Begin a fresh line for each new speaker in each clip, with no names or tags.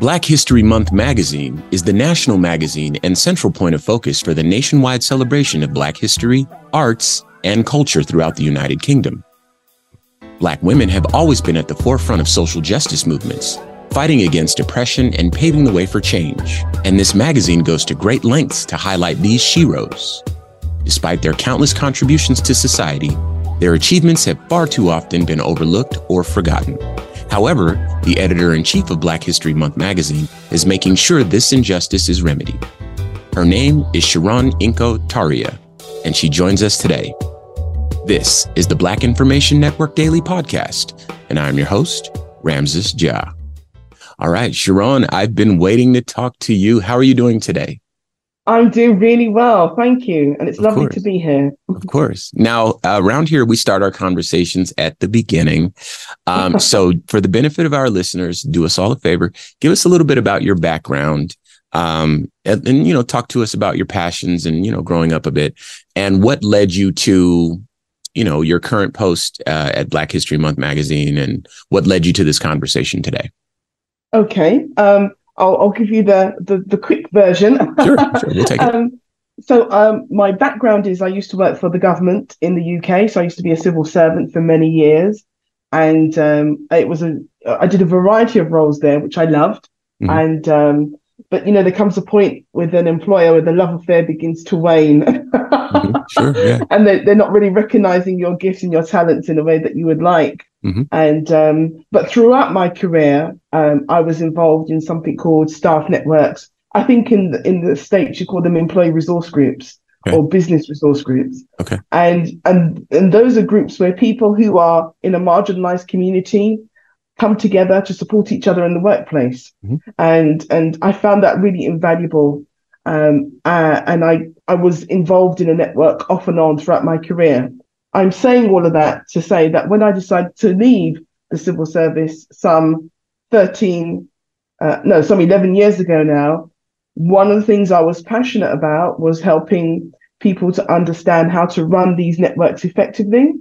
Black History Month magazine is the national magazine and central point of focus for the nationwide celebration of Black history, arts, and culture throughout the United Kingdom. Black women have always been at the forefront of social justice movements, fighting against oppression and paving the way for change. And this magazine goes to great lengths to highlight these sheroes. Despite their countless contributions to society, their achievements have far too often been overlooked or forgotten. However, the editor in chief of Black History Month magazine is making sure this injustice is remedied. Her name is Sharon Inko Taria, and she joins us today. This is the Black Information Network Daily Podcast, and I'm your host, Ramses Ja. All right, Cherron, I've been waiting to talk to you. How are you doing today?
I'm doing really well. Thank you. And it's of lovely course. to be here.
of course. Now, uh, around here, we start our conversations at the beginning. Um, so, for the benefit of our listeners, do us all a favor, give us a little bit about your background. Um, and, and, you know, talk to us about your passions and, you know, growing up a bit and what led you to, you know, your current post uh, at Black History Month magazine and what led you to this conversation today.
Okay. Um, I'll, I'll give you the, the, the quick version.
Sure, sure. We'll take it. um,
so um, my background is I used to work for the government in the UK. So I used to be a civil servant for many years, and um, it was a I did a variety of roles there, which I loved. Mm-hmm. And um, but you know there comes a point with an employer where the love affair begins to wane, mm-hmm. sure, yeah. and they, they're not really recognizing your gifts and your talents in a way that you would like. Mm-hmm. And um, but throughout my career, um, I was involved in something called staff networks. I think in the, in the states you call them employee resource groups okay. or business resource groups.
Okay.
And and and those are groups where people who are in a marginalized community come together to support each other in the workplace. Mm-hmm. And and I found that really invaluable. Um, uh, and I I was involved in a network off and on throughout my career. I'm saying all of that to say that when I decided to leave the civil service some 13, uh, no, some 11 years ago now, one of the things I was passionate about was helping people to understand how to run these networks effectively.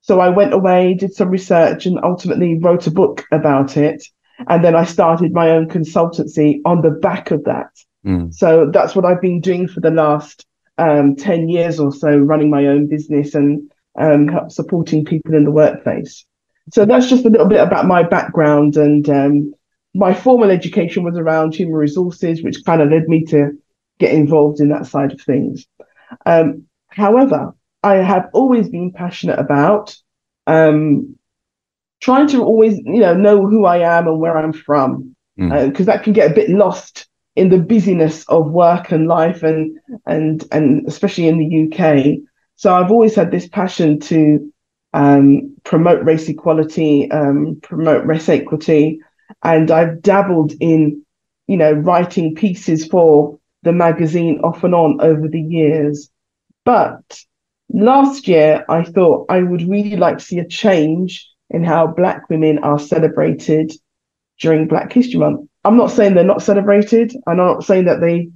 So I went away, did some research, and ultimately wrote a book about it. And then I started my own consultancy on the back of that. Mm. So that's what I've been doing for the last um, 10 years or so, running my own business and um, supporting people in the workplace. So that's just a little bit about my background. And um, my formal education was around human resources, which kind of led me to get involved in that side of things. Um, however, I have always been passionate about um, trying to always, you know, know who I am and where I'm from, because mm. uh, that can get a bit lost in the busyness of work and life, and and and especially in the UK. So I've always had this passion to um, promote race equality, um, promote race equity, and I've dabbled in, you know, writing pieces for the magazine off and on over the years. But last year, I thought I would really like to see a change in how Black women are celebrated during Black History Month. I'm not saying they're not celebrated. I'm not saying that they.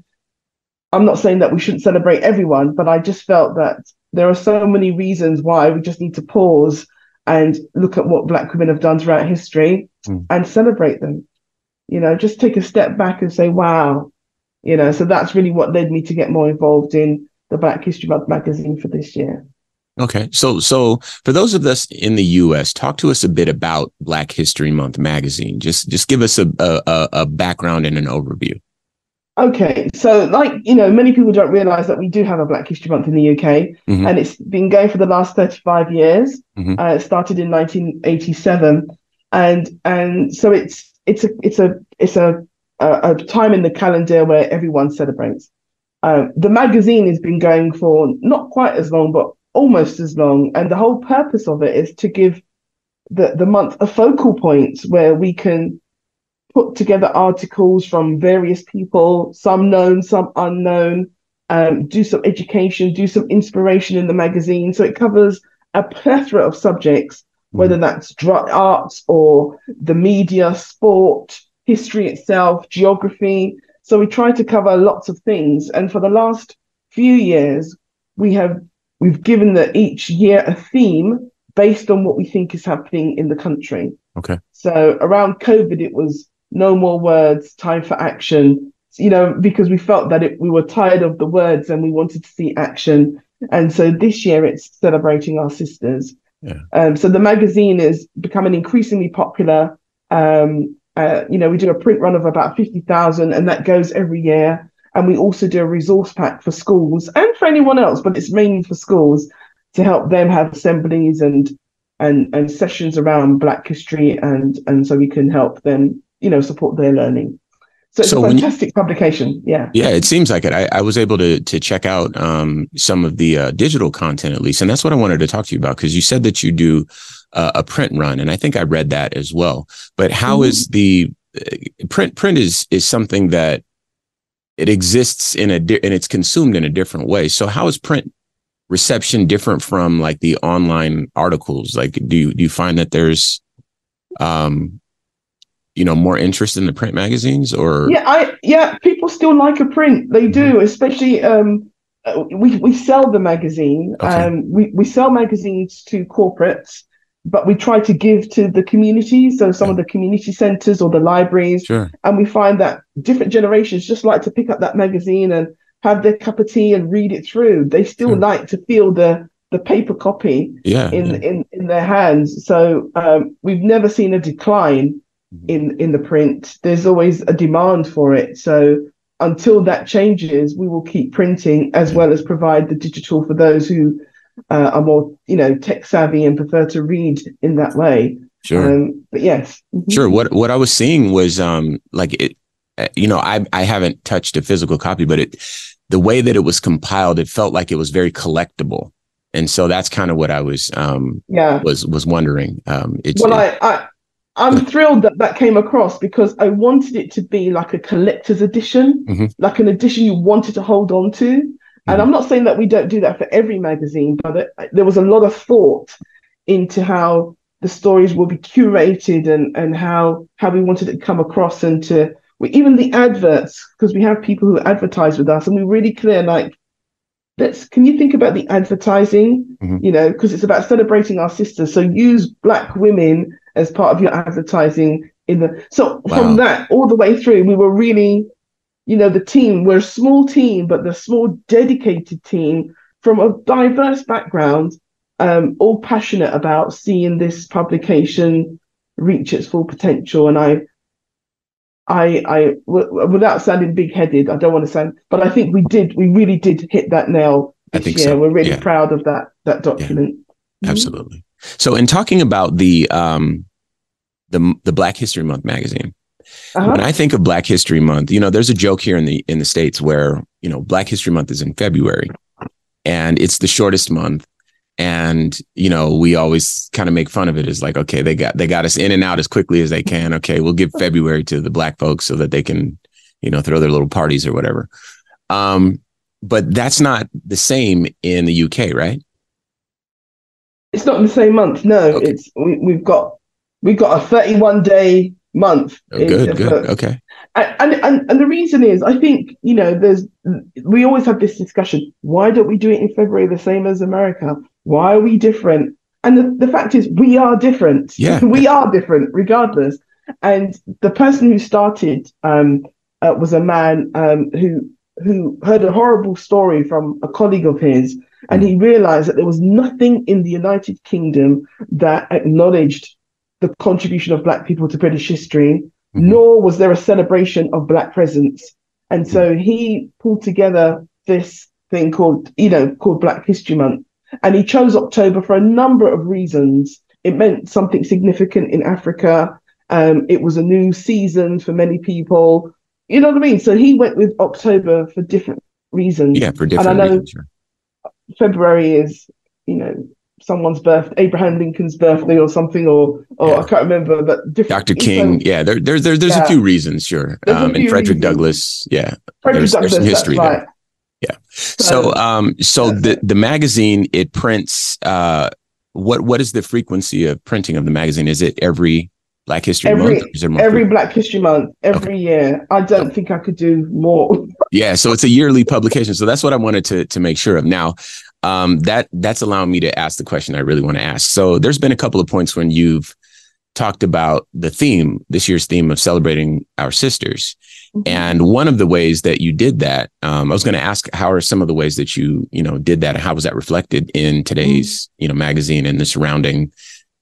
I'm not saying that we shouldn't celebrate everyone, but I just felt that there are so many reasons why we just need to pause and look at what Black women have done throughout history mm. and celebrate them. You know, just take a step back and say, wow, you know, so that's really what led me to get more involved in the Black History Month magazine for this year.
Okay. So so for those of us in the US, talk to us a bit about Black History Month magazine. Just just give us a a, a background and an overview.
Okay, so like you know, many people don't realize that we do have a Black History Month in the UK, mm-hmm. and it's been going for the last thirty-five years. Mm-hmm. Uh, it started in nineteen eighty-seven, and and so it's it's a it's a it's a a, a time in the calendar where everyone celebrates. Uh, the magazine has been going for not quite as long, but almost as long, and the whole purpose of it is to give the the month a focal point where we can put together articles from various people, some known, some unknown, um, do some education, do some inspiration in the magazine. So it covers a plethora of subjects, mm. whether that's arts or the media, sport, history itself, geography. So we try to cover lots of things. And for the last few years, we have we've given the, each year a theme based on what we think is happening in the country.
Okay.
So around COVID, it was no more words, time for action. You know, because we felt that it, we were tired of the words and we wanted to see action. And so this year it's celebrating our sisters. Yeah. Um, so the magazine is becoming increasingly popular. Um, uh, you know, we do a print run of about 50,000 and that goes every year. And we also do a resource pack for schools and for anyone else, but it's mainly for schools to help them have assemblies and and and sessions around Black history and and so we can help them you know support their learning. So it's so a fantastic you, publication. Yeah.
Yeah, it seems like it. I, I was able to to check out um, some of the uh, digital content at least, and that's what I wanted to talk to you about because you said that you do uh, a print run, and I think I read that as well. But how mm-hmm. is the uh, print? Print is is something that it exists in a di- and it's consumed in a different way. So how is print reception different from like the online articles? Like, do you do you find that there's um you know more interest in the print magazines or
yeah i yeah people still like a print they do mm-hmm. especially um uh, we we sell the magazine okay. um we, we sell magazines to corporates but we try to give to the community so some yeah. of the community centers or the libraries
sure.
and we find that different generations just like to pick up that magazine and have their cup of tea and read it through they still sure. like to feel the the paper copy
yeah,
in
yeah.
in in their hands so um, we've never seen a decline Mm-hmm. In in the print. There's always a demand for it. So until that changes we will keep printing as well as provide the digital for those who uh, are more you know tech savvy and prefer to read in that way.
Sure.
Um, but yes.
Mm-hmm. sure. What what i was seeing was um like it uh, you know i i haven't touched a physical copy but it the way that it was compiled it felt like it was very collectible. And so that's kind of what i was um
yeah.
was was wondering. Um
it's well it, I, I I'm thrilled that that came across because I wanted it to be like a collector's edition, mm-hmm. like an edition you wanted to hold on to. Mm-hmm. And I'm not saying that we don't do that for every magazine, but it, there was a lot of thought into how the stories will be curated and and how how we wanted it to come across and to we, even the adverts because we have people who advertise with us and we're really clear like let's can you think about the advertising mm-hmm. you know because it's about celebrating our sisters so use black women as part of your advertising in the so wow. from that all the way through we were really you know the team we're a small team but the small dedicated team from a diverse background um, all passionate about seeing this publication reach its full potential and i I, I, w- without sounding big-headed, I don't want to sound, but I think we did, we really did hit that nail this year. So. We're really yeah. proud of that that document.
Yeah. Absolutely. So, in talking about the um, the the Black History Month magazine, uh-huh. when I think of Black History Month, you know, there's a joke here in the in the states where you know Black History Month is in February, and it's the shortest month, and you know we always kind of make fun of it as like, okay, they got they got us in and out as quickly as they can. Okay, we'll give February to the Black folks so that they can, you know, throw their little parties or whatever. Um, but that's not the same in the UK, right?
It's not in the same month. No, okay. it's we, we've got we've got a 31 day month.
Oh, good, good, okay.
And, and and the reason is, I think you know, there's we always have this discussion. Why don't we do it in February the same as America? Why are we different? And the, the fact is, we are different.
Yeah,
we are different, regardless. And the person who started um, uh, was a man um, who who heard a horrible story from a colleague of his, and he realized that there was nothing in the United Kingdom that acknowledged the contribution of Black people to British history, mm-hmm. nor was there a celebration of Black presence. And so he pulled together this thing called, you know, called Black History Month. And he chose October for a number of reasons. It meant something significant in Africa. Um, it was a new season for many people. You know what I mean? So he went with October for different reasons.
Yeah, for different
and I know
reasons. Sure.
February is, you know, someone's birth, Abraham Lincoln's birthday or something, or or yeah. I can't remember, but
Dr. King, so, yeah, there, there, there, there's yeah. a few reasons, sure. Um, and Frederick reasons. Douglass, yeah,
Frederick there's, Douglass,
there's some history
right.
there. Yeah. So, um, so the the magazine it prints. Uh, what what is the frequency of printing of the magazine? Is it every Black History
every,
Month?
every Black History Month, every okay. year. I don't think I could do more.
yeah, so it's a yearly publication. So that's what I wanted to to make sure of. Now, um, that that's allowing me to ask the question I really want to ask. So there's been a couple of points when you've talked about the theme, this year's theme of celebrating our sisters. Mm-hmm. And one of the ways that you did that, um, I was going to ask, how are some of the ways that you, you know, did that, and how was that reflected in today's, mm-hmm. you know, magazine and the surrounding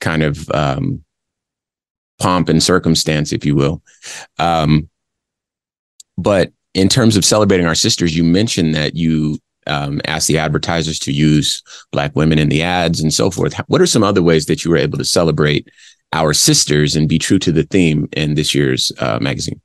kind of um, pomp and circumstance, if you will. Um, but in terms of celebrating our sisters, you mentioned that you um, ask the advertisers to use Black women in the ads and so forth. What are some other ways that you were able to celebrate our sisters and be true to the theme in this year's uh, magazine?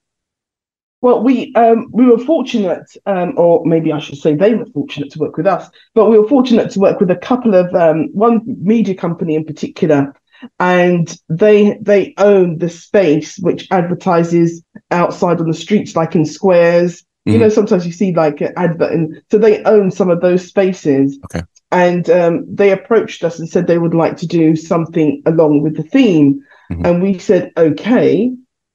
Well, we um, we were fortunate, um, or maybe I should say they were fortunate to work with us, but we were fortunate to work with a couple of um, one media company in particular, and they they own the space which advertises outside on the streets, like in squares Mm-hmm. You know, sometimes you see like an advert, and so they own some of those spaces.
Okay.
And um, they approached us and said they would like to do something along with the theme, mm-hmm. and we said okay.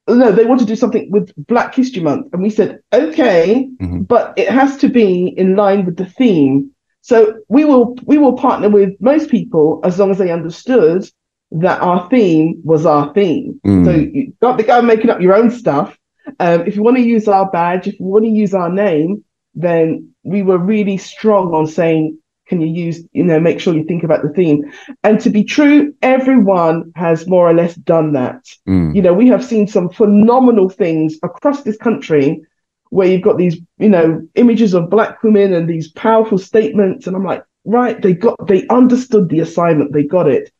No, they want to do something with Black History Month, and we said okay, mm-hmm. but it has to be in line with the theme. So we will we will partner with most people as long as they understood that our theme was our theme. Mm. So you got to go making up your own stuff um, if you want to use our badge, if you want to use our name, then we were really strong on saying, can you use, you know, make sure you think about the theme. And to be true, everyone has more or less done that. Mm. You know, we have seen some phenomenal things across this country where you've got these, you know, images of black women and these powerful statements. And I'm like, right, they got, they understood the assignment, they got it.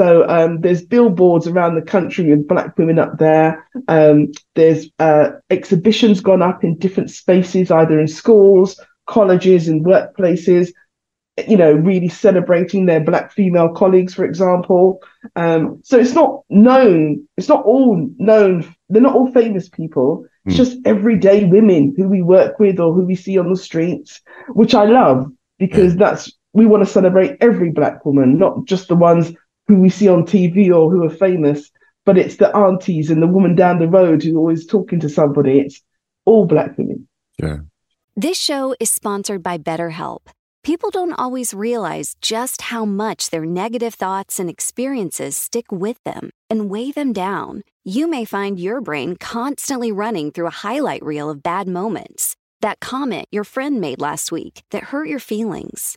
So um, there's billboards around the country with black women up there. Um, there's uh, exhibitions gone up in different spaces, either in schools, colleges, and workplaces. You know, really celebrating their black female colleagues, for example. Um, so it's not known. It's not all known. They're not all famous people. It's mm. just everyday women who we work with or who we see on the streets, which I love because that's we want to celebrate every black woman, not just the ones who we see on TV or who are famous, but it's the aunties and the woman down the road who's always talking to somebody. It's all black women.
Yeah.
This show is sponsored by BetterHelp. People don't always realize just how much their negative thoughts and experiences stick with them and weigh them down. You may find your brain constantly running through a highlight reel of bad moments. That comment your friend made last week that hurt your feelings.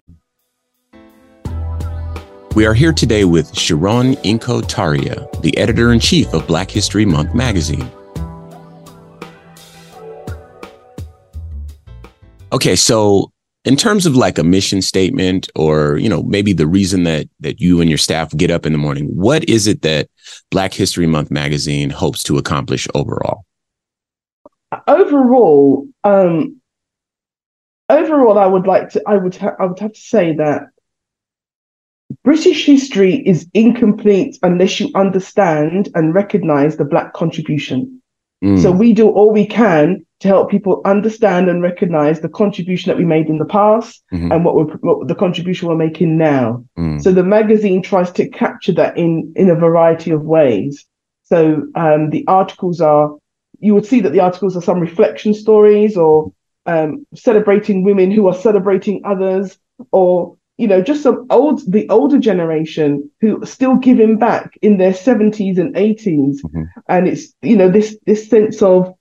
We are here today with Cherron Inko-Tariah, the editor in chief of Black History Month magazine. Okay, so in terms of like a mission statement or, you know, maybe the reason that that you and your staff get up in the morning, what is it that Black History Month magazine hopes to accomplish overall?
Overall, um overall I would like to I would ha- I would have to say that British history is incomplete unless you understand and recognize the Black contribution. Mm. So we do all we can to help people understand and recognize the contribution that we made in the past mm-hmm. and what, we're, what the contribution we're making now. Mm. So the magazine tries to capture that in in a variety of ways. So um, the articles are you would see that the articles are some reflection stories or um, celebrating women who are celebrating others or you know, just some old, the older generation who are still giving back in their 70s and 80s. Mm-hmm. And it's, you know, this, this sense of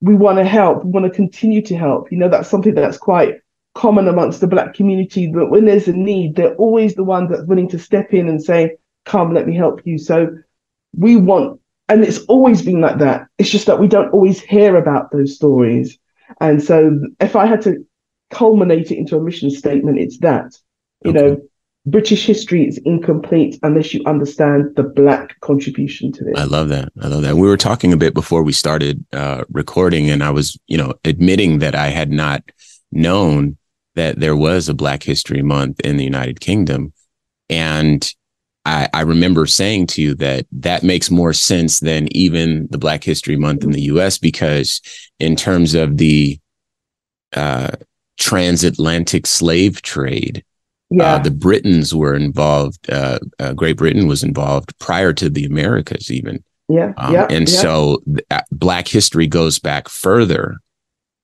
we want to help, we want to continue to help. You know, that's something that's quite common amongst the Black community. But when there's a need, they're always the ones that's willing to step in and say, come, let me help you. So we want, and it's always been like that. It's just that we don't always hear about those stories. And so if I had to culminate it into a mission statement, it's that you okay. know, British history is incomplete unless you understand the black contribution to it.
I love that. I love that. We were talking a bit before we started uh, recording, and I was, you know, admitting that I had not known that there was a Black History Month in the United Kingdom, and I, I remember saying to you that that makes more sense than even the Black History Month in the U.S. because, in terms of the uh, transatlantic slave trade yeah. Uh, the Britons were involved. Uh, uh, Great Britain was involved prior to the Americas, even.
Yeah.
Um,
yeah
and
yeah.
so uh, Black history goes back further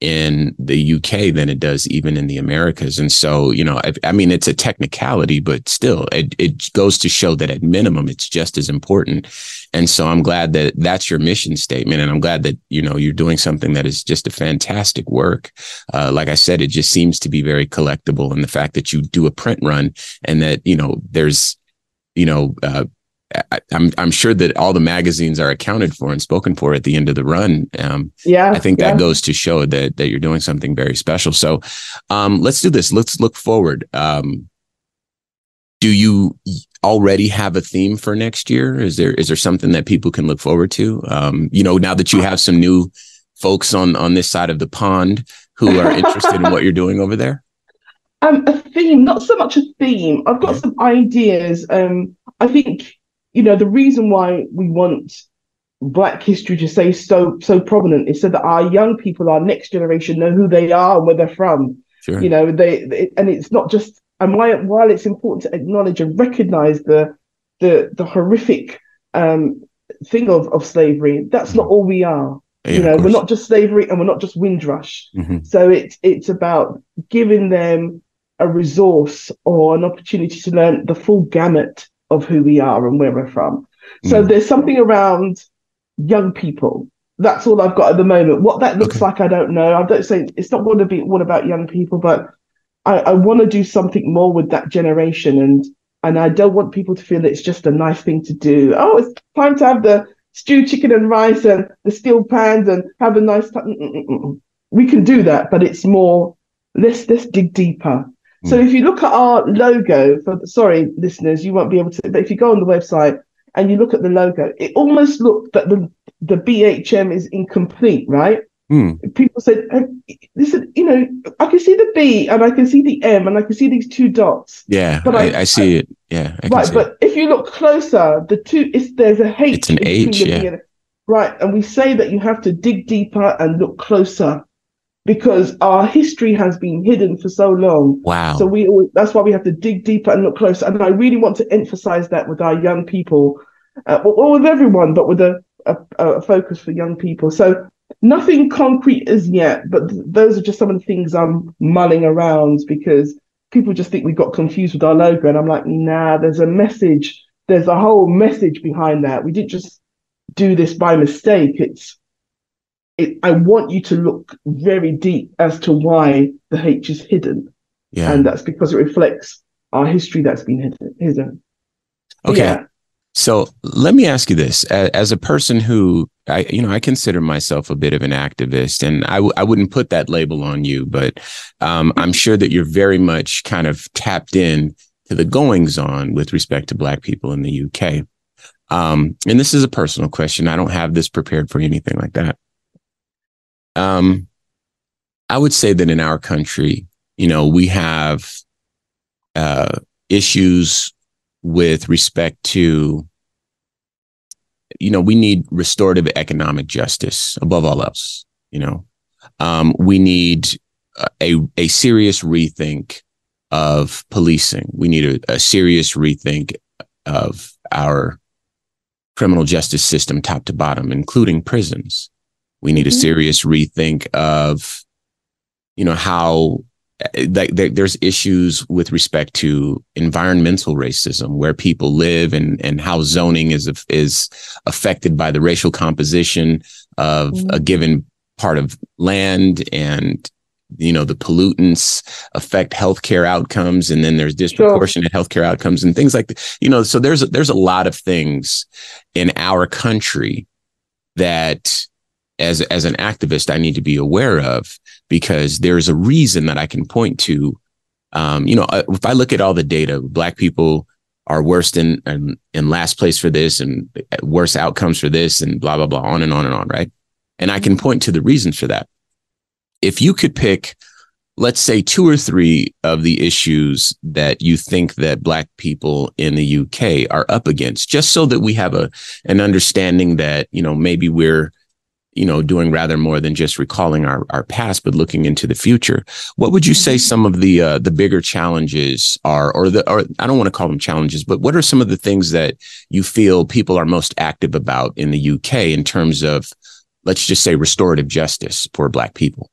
in the UK than it does even in the Americas. And so, you know, I, I, mean, it's a technicality, but still, it, it goes to show that at minimum, it's just as important. And so I'm glad that that's your mission statement. And I'm glad that, you know, you're doing something that is just a fantastic work. Uh, like I said, it just seems to be very collectible. And the fact that you do a print run and that, you know, there's, you know, uh, I, am I'm sure that all the magazines are accounted for and spoken for at the end of the run. Um,
yeah,
I think
yeah.
that goes to show that that you're doing something very special. So, um, let's do this. Let's look forward. Um, do you already have a theme for next year? Is there is there something that people can look forward to? Um, you know, now that you have some new folks on on this side of the pond who are interested in what you're doing over there.
Um, a theme, not so much a theme. I've got some ideas. Um, I think you know, the reason why we want Black history to stay so so prominent is so that our young people, our next generation, know who they are and where they're from. Sure. You know, they, they and it's not just and while, while it's important to acknowledge and recognize the the the horrific um, thing of, of slavery, that's not all we are.
Yeah,
you know, we're not just slavery and we're not just Windrush.
Mhm.
So it's it's about giving them a resource or an opportunity to learn the full gamut of who we are and where we're from. So
Mm.
there's something around young people. That's all I've got at the moment. What that looks
Okay.
like, I don't know. I don't say it's not going to be all about young people, but I, I want to do something more with that generation, and and I don't want people to feel it's just a nice thing to do. Oh, it's time to have the stew chicken and rice and the steel pans and have a nice time. Mm-mm-mm-mm. We can do that, but it's more. Let's let's dig deeper. So
Mm.
if you look at our logo, for sorry listeners, you won't be able to. But if you go on the website and you look at the logo, it almost looked that the the BHM is incomplete, right?
Hmm.
People said, "Uh, "Listen, you know, I can see the B and I can see the M and I can see these two dots."
Yeah,
But
I,
I-
I see it. Yeah, I
right,
see it.
but if you look closer, the two is there's a H.
It's an H, yeah.
and- Right, and we say that you have to dig deeper and look closer because our history has been hidden for so long.
Wow.
So we always, that's why we have to dig deeper and look closer. And I really want to emphasize that with our young people, uh, or, or with everyone, but with a, a, a focus for young people. So nothing concrete as yet, but th- those are just some of the things I'm mulling around because people just think we got confused with our logo. And I'm like, nah, there's a message. There's a whole message behind that. We didn't just do this by mistake. It's it, I want you to look very deep as to why the H is hidden
yeah.
and that's because it reflects our history that's been hidden. hidden.
okay.
Yeah.
So let me ask you this: as, as a person who, I, you know, I consider myself a bit of an activist, and I w- I wouldn't put that label on you, but um, I'm sure that you're very much kind of tapped in to the goings on with respect to Black people in the UK. Um, and this is a personal question. I don't have this prepared for anything like that. Um, I would say that in our country, you know, we have uh, issues with respect to you know we need restorative economic justice above all else you know. Um, we need a a serious rethink of policing. We need a, a serious rethink of our criminal justice system top to bottom including prisons we need a
Mhm.
serious rethink of you know how like there's issues with respect to environmental racism where people live and and how zoning is is affected by the racial composition of a
Mhm.
given part of land and you know the pollutants affect healthcare outcomes and then there's disproportionate healthcare outcomes and things like that you know so there's there's a lot of things in our country that as as an activist I need to be aware of because there's a reason that I can point to. Um, you know, uh, if I look at all the data, Black people are worst in, in in last place for this, and worse outcomes for this, and blah blah blah, on and on and on, right? And I can point to the reasons for that. If you could pick, let's say, two or three of the issues that you think that Black people in the UK are up against, just so that we have a an understanding that you know maybe we're you know, doing rather more than just recalling our, our past, but looking into the future. What would you say some of the uh, the bigger challenges are, or the or I don't want to call them challenges, but what are some of the things that you feel people are most active about in the UK in terms of, let's just say, restorative justice for Black people?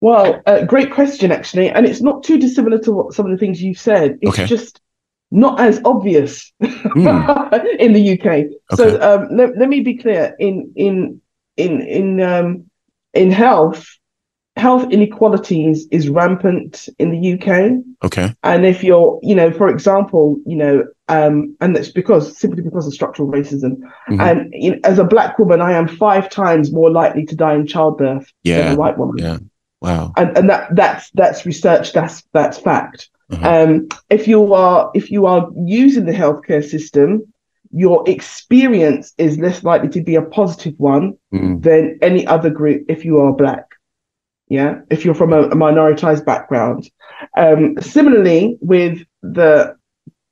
Well, uh, great question, actually. And it's not too dissimilar to what some of the things you've said. It's
Okay.
just not as obvious
Hmm.
in the UK.
Okay.
So um, let, let me be clear. In in in in um, in health, health inequalities is rampant in the UK.
Okay.
And if you're, you know, for example, you know, um, and that's because simply because of structural racism.
Mhm.
And you know, as a black woman, I am five times more likely to die in childbirth than
Yeah.
a white woman.
Yeah. Wow.
And and that that's that's research. That's that's fact.
Mhm.
Um, if you are if you are using the healthcare system, your experience is less likely to be a positive one
Mm.
than any other group if you are black. Yeah, if you're from a, a minoritized background. Um, similarly, with the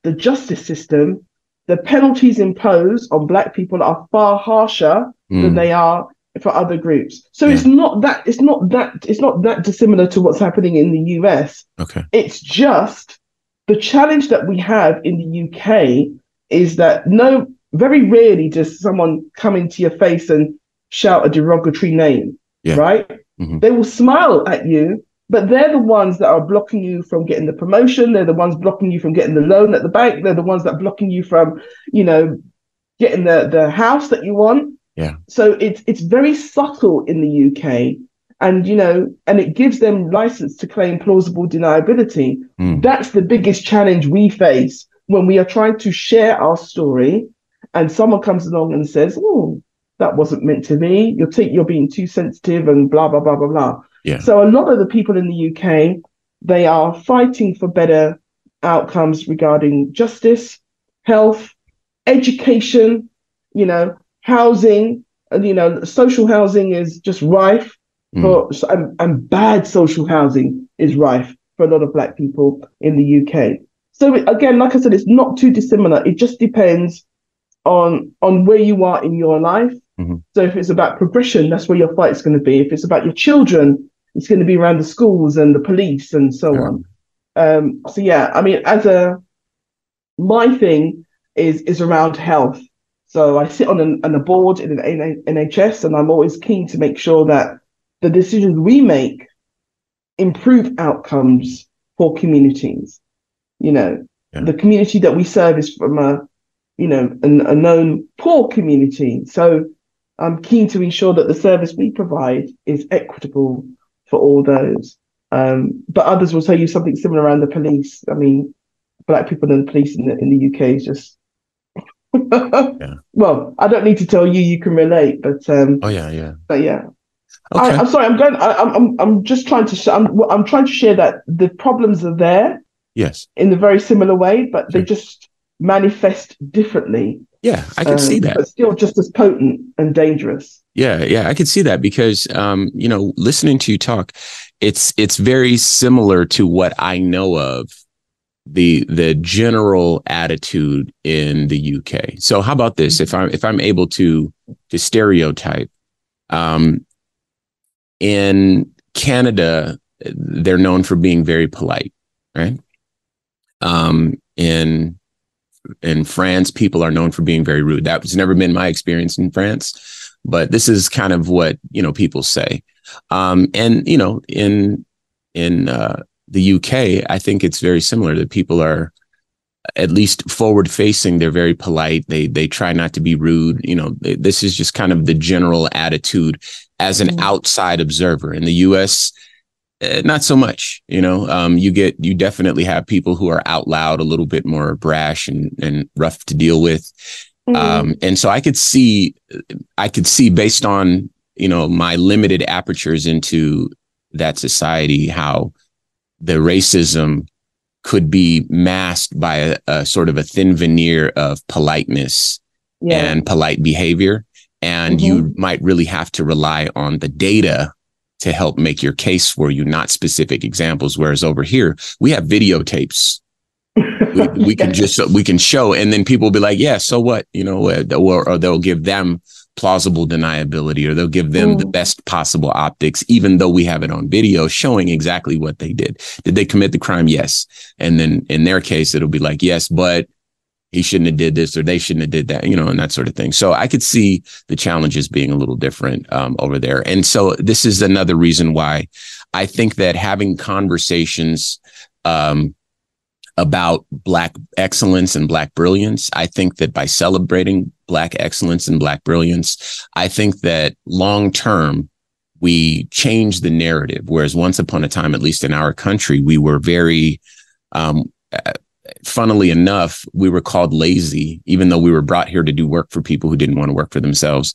the justice system, the penalties imposed on black people are far harsher than
Mm.
they are for other groups. So
Yeah.
it's not that it's not that it's not that dissimilar to what's happening in the US.
Okay.
It's just the challenge that we have in the UK is that no, very rarely does someone come into your face and shout a derogatory name, yeah. right? Mm-hmm. They will smile at you, but they're the ones that are blocking you from getting the promotion. They're the ones blocking you from getting the loan at the bank. They're the ones that are blocking you from, you know, getting the, the house that you want.
Yeah.
So it's it's very subtle in the UK. And you know, and it gives them license to claim plausible deniability. Mm. That's the biggest challenge we face when we are trying to share our story and someone comes along and says, Oh, that wasn't meant to be. You're t- you're being too sensitive and blah blah blah blah blah.
Yeah.
So a lot of the people in the UK, they are fighting for better outcomes regarding justice, health, education, you know, housing, and you know, social housing is just rife mm. for and, and bad social housing is rife for a lot of black people in the UK. So again, like I said, it's not too dissimilar. It just depends on on where you are in your life. Mm-hmm. So if it's about progression, that's where your fight is going to be. If it's about your children, it's going to be around the schools and the police and so yeah. on. Um, so yeah, I mean, as a my thing is is around health. So I sit on, an, on a board in an NHS, and I'm always keen to make sure that the decisions we make improve outcomes for communities. You know, yeah. the community that we serve is from a you know, an, a known poor community. So I'm keen to ensure that the service we provide is equitable for all those. Um, but others will tell you something similar around the police. I mean, black people and the police in the, in the UK is just. yeah. Well, I don't need to tell you; you can relate. But um,
oh yeah, yeah.
But yeah, okay. I, am sorry. I'm going. I, am I'm. I'm just trying to. Sh- I'm. I'm trying to share that the problems are there.
Yes.
In a very similar way, but sure. they just manifest differently.
Yeah, I can um, see that.
But still just as potent and dangerous.
Yeah, yeah, I can see that because um, you know, listening to you talk, it's it's very similar to what I know of the the general attitude in the UK. So how about this? If I'm if I'm able to to stereotype, um, in Canada, they're known for being very polite, right? Um, in in France, people are known for being very rude. That has never been my experience in France, but this is kind of what you know people say. Um, and you know, in in uh, the UK, I think it's very similar. That people are at least forward facing. They're very polite. They they try not to be rude. You know, this is just kind of the general attitude as an mm-hmm. outside observer. In the US, not so much you know um, you get you definitely have people who are out loud a little bit more brash and, and rough to deal with mm-hmm. um, and so i could see i could see based on you know my limited apertures into that society how the racism could be masked by a, a sort of a thin veneer of politeness yeah. and polite behavior and mm-hmm. you might really have to rely on the data to help make your case for you, not specific examples. Whereas over here, we have videotapes. we, we can just we can show, and then people will be like, "Yeah, so what?" You know, uh, or, or they'll give them plausible deniability, or they'll give them mm. the best possible optics, even though we have it on video showing exactly what they did. Did they commit the crime? Yes, and then in their case, it'll be like, "Yes, but." He shouldn't have did this or they shouldn't have did that, you know, and that sort of thing. So I could see the challenges being a little different um, over there. And so this is another reason why I think that having conversations um, about Black excellence and Black brilliance, I think that by celebrating Black excellence and Black brilliance, I think that long term, we change the narrative. Whereas once upon a time, at least in our country, we were very um, funnily enough, we were called lazy, even though we were brought here to do work for people who didn't want to work for themselves.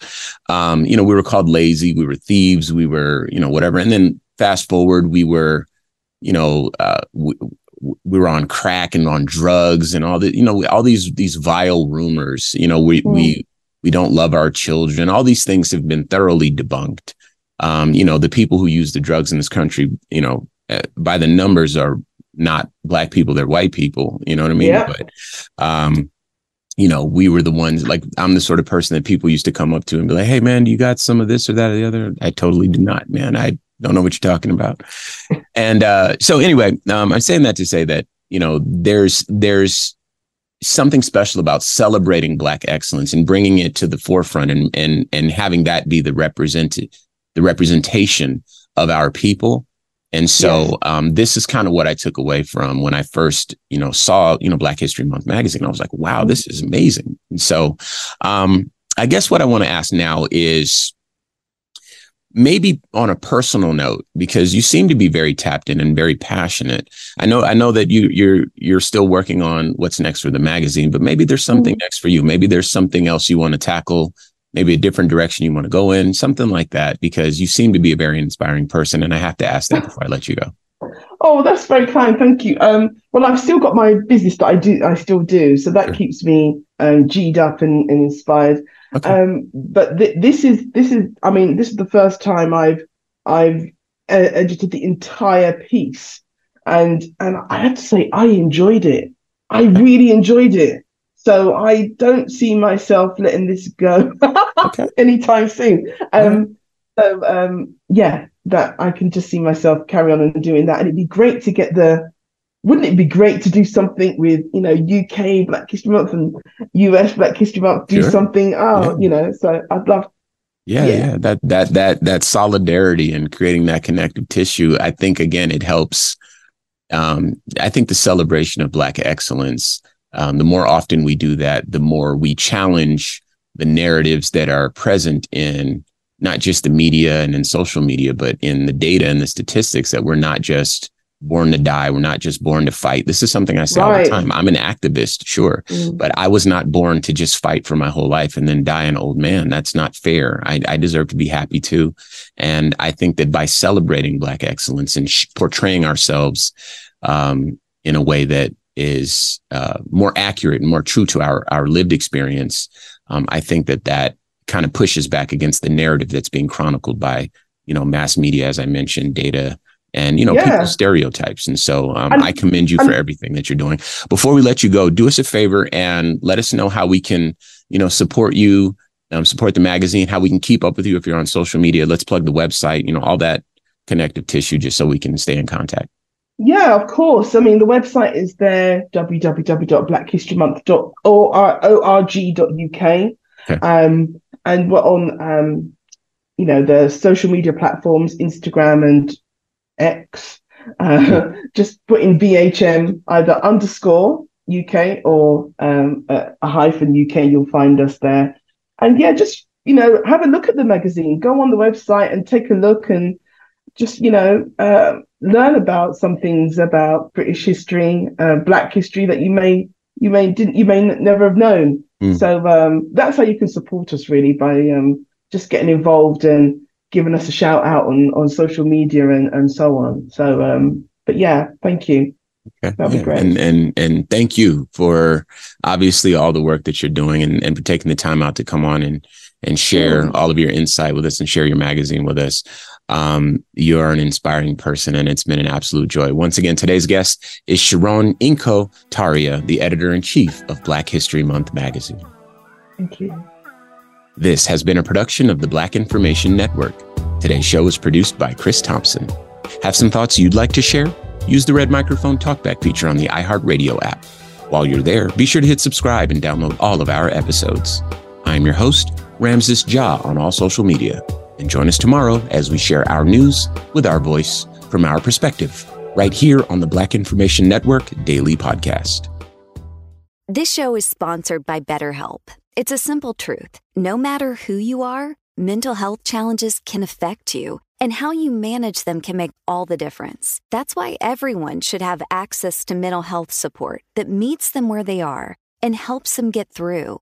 Um, you know, we were called lazy, we were thieves, we were, you know, whatever. And then fast forward, we were, you know, uh, we, we were on crack and on drugs and all the, you know, all these these vile rumors. You know, we mm. we we don't love our children. All these things have been thoroughly debunked. Um, you know, the people who use the drugs in this country, you know, uh, by the numbers are not black people, they're white people. You know what I mean?
Yeah.
But um, you know, we were the ones like I'm the sort of person that people used to come up to and be like, Hey man, do you got some of this or that or the other? I totally do not, man. I don't know what you're talking about. and uh, so anyway, um, I'm saying that to say that you know, there's there's something special about celebrating black excellence and bringing it to the forefront and and and having that be the represented the representation of our people and so um, this is kind of what I took away from when I first, you know, saw, you know, Black History Month magazine. I was like, wow, this is amazing. And so um, I guess what I want to ask now is maybe on a personal note, because you seem to be very tapped in and very passionate. I know I know that you you're you're still working on what's next for the magazine, but maybe there's something mm-hmm. next for you. Maybe there's something else you want to tackle maybe a different direction you want to go in, something like that, because you seem to be a very inspiring person. And I have to ask that before I let you go.
Oh, that's very kind. Thank you. Um, well, I've still got my business that I do, I still do. So that sure. keeps me um, G'd up and, and inspired. Okay. Um, but th- this is, this is, I mean, this is the first time I've, I've uh, edited the entire piece. And, and I have to say, I enjoyed it. I really enjoyed it. So I don't see myself letting this go okay. anytime soon. Um, So um, yeah, that I can just see myself carry on and doing that, and it'd be great to get the. Wouldn't it be great to do something with you know UK Black History Month and US Black History Month? Do sure. something. Oh, yeah. you know. So I'd love.
Yeah, yeah, yeah, that that that that solidarity and creating that connective tissue. I think again, it helps. Um, I think the celebration of Black excellence um, the more often we do that, the more we challenge the narratives that are present in not just the media and in social media, but in the data and the statistics that we're not just born to die. We're not just born to fight. This is something I say right. all the time. I'm an activist, sure, mm. but I was not born to just fight for my whole life and then die an old man. That's not fair. I, I deserve to be happy too. And I think that by celebrating Black excellence and sh- portraying ourselves um, in a way that is uh, more accurate and more true to our our lived experience, um, I think that that kind of pushes back against the narrative that's being chronicled by you know mass media, as I mentioned, data and you know yeah. people's stereotypes. And so um, I commend you for everything that you're doing. Before we let you go, do us a favor and let us know how we can you know support you. Um, support the magazine, how we can keep up with you if you're on social media. Let's plug the website, you know, all that connective tissue just so we can stay in contact.
Yeah, of course. I mean, the website is there www.blackhistorymonth.org.uk. Okay. Um, and we're on, um, you know, the social media platforms, Instagram and X. Uh, just put in BHM either underscore UK or um, a, a hyphen UK. You'll find us there. And yeah, just you know, have a look at the magazine. Go on the website and take a look and just you know uh, learn about some things about British history, uh, Black history that you may you may didn't you may never have known. Mm. So um, that's how you can support us really by um, just getting involved and giving us a shout out on on social media and and so on. So um, but yeah, thank you.
Okay. That'd be great. And and and thank you for obviously all the work that you're doing and, and for taking the time out to come on and and share all of your insight with us and share your magazine with us. Um, you're an inspiring person, and it's been an absolute joy. Once again, today's guest is Sharon Inko Taria, the editor in chief of Black History Month magazine.
Thank you.
This has been a production of the Black Information Network. Today's show was produced by Chris Thompson. Have some thoughts you'd like to share? Use the red microphone talkback feature on the iHeartRadio app. While you're there, be sure to hit subscribe and download all of our episodes. I'm your host, Ramses Ja, on all social media. And join us tomorrow as we share our news with our voice from our perspective, right here on the Black Information Network Daily Podcast.
This show is sponsored by BetterHelp. It's a simple truth. No matter who you are, mental health challenges can affect you, and how you manage them can make all the difference. That's why everyone should have access to mental health support that meets them where they are and helps them get through.